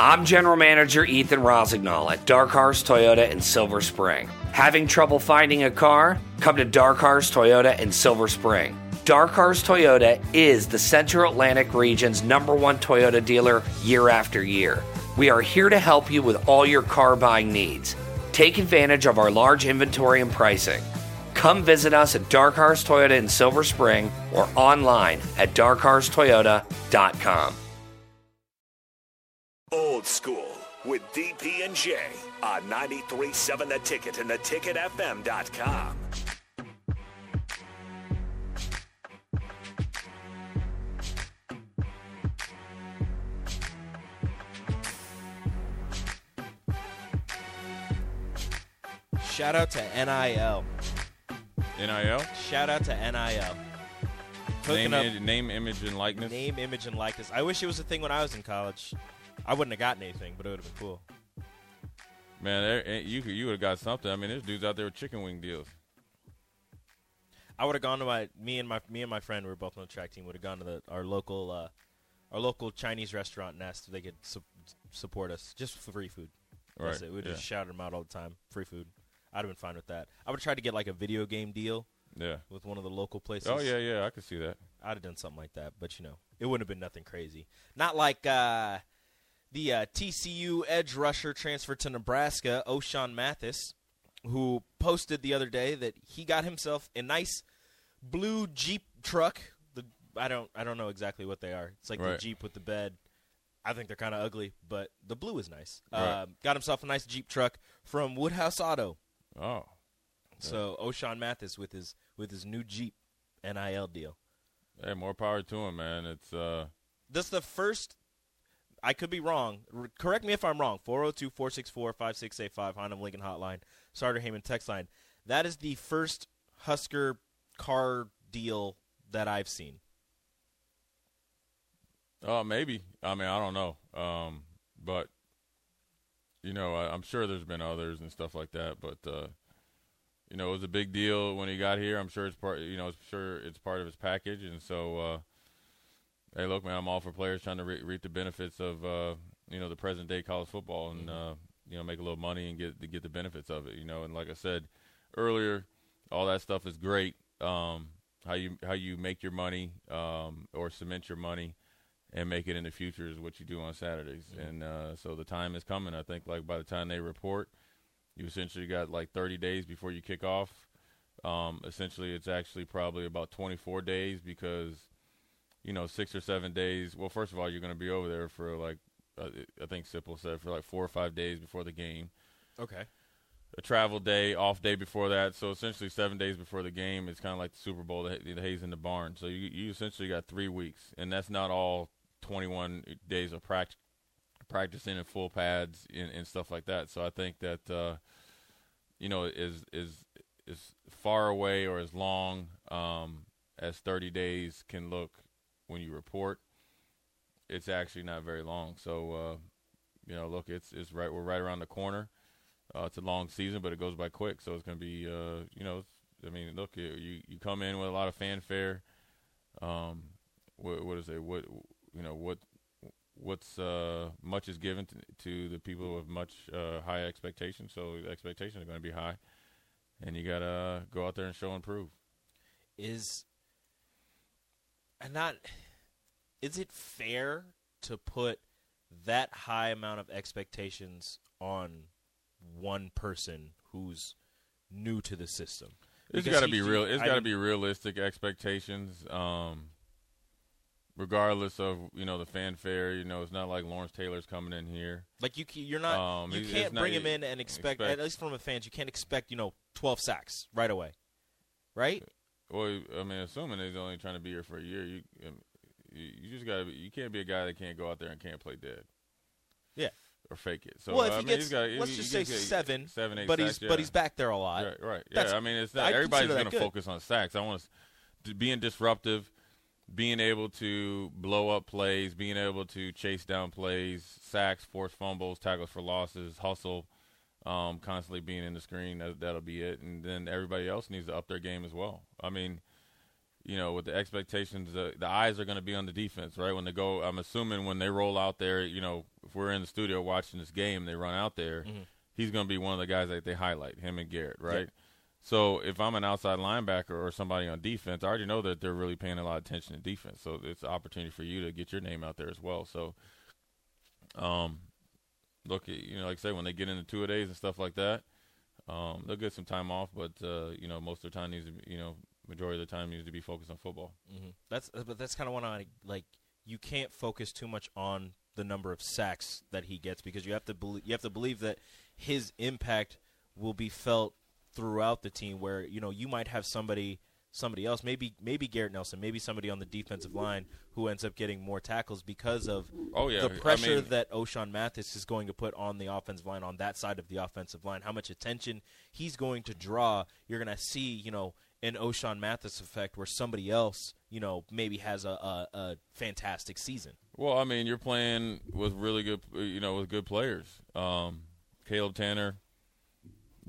I'm General Manager Ethan Rosignol at DARCARS Toyota in Silver Spring. Having trouble finding a car? Come to DARCARS Toyota in Silver Spring. DARCARS Toyota is the Central Atlantic region's number one Toyota dealer year after year. We are here to help you with all your car buying needs. Take advantage of our large inventory and pricing. Come visit us at DARCARS Toyota in Silver Spring or online at darcarstoyota.com. Old School with DP and J on 93.7 The Ticket and theticketfm.com. Shout out to NIL. NIL? Shout out to NIL. Name, up name, image, and likeness. name, image, and likeness. I wish it was a thing when I was in college. I wouldn't have gotten anything, but it would have been cool. Man, there, eh, you you would have got something. I mean, there's dudes out there with chicken wing deals. I would have gone to my me and my me and my friend we were both on the track team would have gone to the our local uh, our local Chinese restaurant Nest. If they could su- support us just for free food. That's Right, it. We yeah. just shout them out all the time. Free food. I'd have been fine with that. I would have tried to get like a video game deal Yeah. with one of the local places. Oh yeah, yeah. I could see that. I'd have done something like that, but you know, it wouldn't have been nothing crazy. Not like uh, the uh, TCU edge rusher transferred to Nebraska, Ochaun Mathis, who posted the other day that he got himself a nice blue Jeep truck. The I don't I don't know exactly what they are. It's like the Jeep with the bed. I think they're kind of ugly, but the blue is nice. Right. Um, got himself a nice Jeep truck from Woodhouse Auto. Oh, So Ochaun Mathis with his with his new Jeep NIL deal. hey, more power to him, man. It's uh, That's the first. I could be wrong. Correct me if I'm wrong. 402 464 5685, Hyundai Lincoln Hotline, Starter Heyman text line. That is the first Husker car deal that I've seen. oh, maybe. I mean, I don't know. Um, but you know, I, I'm sure there's been others and stuff like that. But uh, you know, it was a big deal when he got here. I'm sure it's part. You know, I'm sure it's part of his package. And so, uh, hey, look, man, I'm all for players trying to re- reap the benefits of uh, you know the present day college football and uh, you know make a little money and get to get the benefits of it. You know, and like I said earlier, all that stuff is great. Um, how you how you make your money um, or cement your money and make it in the future is what you do on Saturdays. And uh, so the time is coming. I think like by the time they report, you essentially got like 30 days before you kick off. Um, essentially, it's actually probably about 24 days because you know six or seven days. Well, first of all, you're going to be over there for like uh, I think Sipple said for like four or five days before the game Okay. a travel day, off day before that. So essentially, seven days before the game, it's kind of like the Super Bowl, the, the Hayes in the barn. So you you essentially got three weeks, and that's not all 21 days of pract- practicing in full pads and, and stuff like that. So I think that uh, you know is is is far away or as long um, as 30 days can look when you report. It's actually not very long. So uh, you know, look, it's it's right. We're right around the corner. Uh, it's a long season, but it goes by quick. So it's going to be, uh, you know, I mean, look, you you come in with a lot of fanfare. Um, what, what is it? What you know? What what's uh, much is given to, to the people with much uh, high expectations. So the expectations are going to be high, and you got to go out there and show and prove. Is and not is it fair to put that high amount of expectations on one person who's new to the system? It's got to be real. It's got to be realistic expectations. Um, regardless of you know the fanfare, you know it's not like Lawrence Taylor's coming in here. Like you, you're not. Um, you can't it's not- bring him in and expect, expect- At least from a fans, you can't expect you know 12 sacks right away, right? Well, I mean, assuming he's only trying to be here for a year, you um, you, you just got to. be, You can't be a guy that can't go out there and can't play dead. Yeah. Or fake it. So well, if I he mean, gets, he's got, let's he- just he say gets seven, seven, eight but sacks, he's yeah. but he's back there a lot. Right, right. That's- Yeah, I mean, it's not everybody's going to focus on sacks. I want to being disruptive, being able to blow up plays, being able to chase down plays, sacks, force fumbles, tackles for losses, hustle, um, constantly being in the screen. That, that'll be it. And then everybody else needs to up their game as well. I mean, you know, with the expectations, the, the eyes are going to be on the defense, right? When they go, I'm assuming when they roll out there, you know, if we're in the studio watching this game, they run out there, Mm-hmm. he's going to be one of the guys that they highlight, him and Garrett, right? So if I'm an outside linebacker or somebody on defense, I already know that they're really paying a lot of attention to defense. So it's an opportunity for you to get your name out there as well. So, um, look, you know, like I say, when they get into two a days and stuff like that, um, they'll get some time off, but uh, you know, most of their time needs to, be, you know, majority of the time needs to be focused on football. hmm That's uh, but that's kind of what I like. You can't focus too much on the number of sacks that he gets because you have to believe you have to believe that his impact will be felt throughout the team. Where you know you might have somebody somebody else, maybe maybe Garrett Nelson, maybe somebody on the defensive line who ends up getting more tackles because of Oh, yeah. the I pressure mean- that Ochaun Mathis is going to put on the offensive line on that side of the offensive line, how much attention he's going to draw. You're going to see, you know, an Ochaun Mathis effect where somebody else, you know, maybe has a, a, a fantastic season. Well, I mean, you're playing with really good, you know, with good players. Um, Caleb Tannor,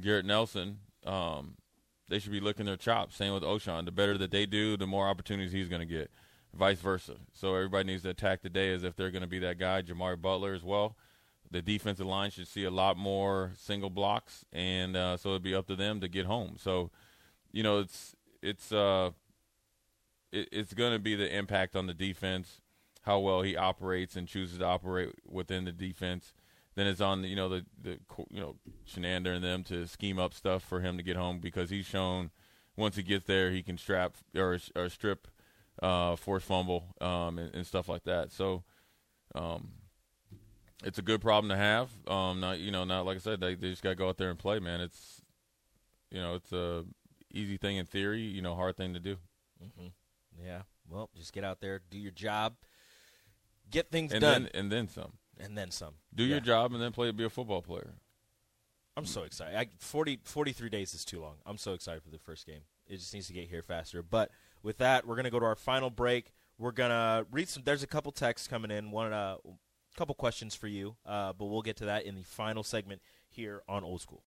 Garrett Nelson. Um, they should be looking their chops. Same with Ochaun. The better that they do, the more opportunities he's going to get. Vice versa. So everybody needs to attack the day as if they're going to be that guy. Jimari Butler as well. The defensive line should see a lot more single blocks, and uh, so it'd be up to them to get home. So, you know, it's it's uh, it, it's going to be the impact on the defense how well he operates and chooses to operate within the defense. Then it's on you know the the you know Chinander and them to scheme up stuff for him to get home because he's shown once he gets there he can strap or or strip uh, force fumble um, and, and stuff like that. So um, it's a good problem to have. Um, not you know not like I said they, they just got to go out there and play, man. It's you know it's a easy thing in theory, you know hard thing to do. Yeah. Well, just get out there, do your job, get things And done, then and then some. And then some. Do Yeah. your job and then play be a football player. I'm so excited. I, 40, 43 days is too long. I'm so excited for the first game. It just needs to get here faster. But with that, we're gonna go to our final break. We're gonna read some. There's a couple texts coming in. One, uh, couple questions for you. Uh, but we'll get to that in the final segment here on Old School.